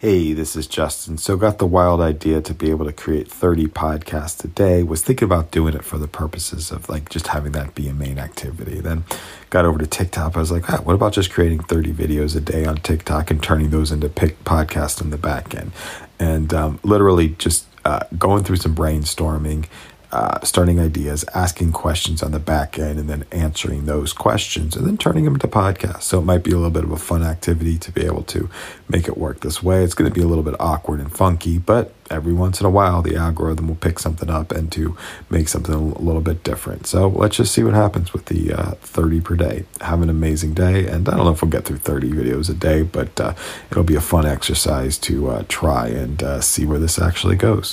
Hey, this is Justin. So, got the wild idea to be able to create 30 podcasts a day. Was thinking about doing it for the purposes of like just having that be a main activity. Then got over to TikTok. I was like, ah, what about just creating 30 videos a day on TikTok and turning those into pick podcasts in the back end? And um, literally just uh, going through some brainstorming uh, starting ideas, asking questions on the back end, and then answering those questions, and then turning them into podcasts. So it might be a little bit of a fun activity to be able to make it work this way. It's going to be a little bit awkward and funky, but every once in a while, the algorithm will pick something up and to make something a little bit different. So let's just see what happens with the uh, 30 per day. Have an amazing day, and I don't know if we'll get through 30 videos a day, but uh, it'll be a fun exercise to uh, try and uh, see where this actually goes.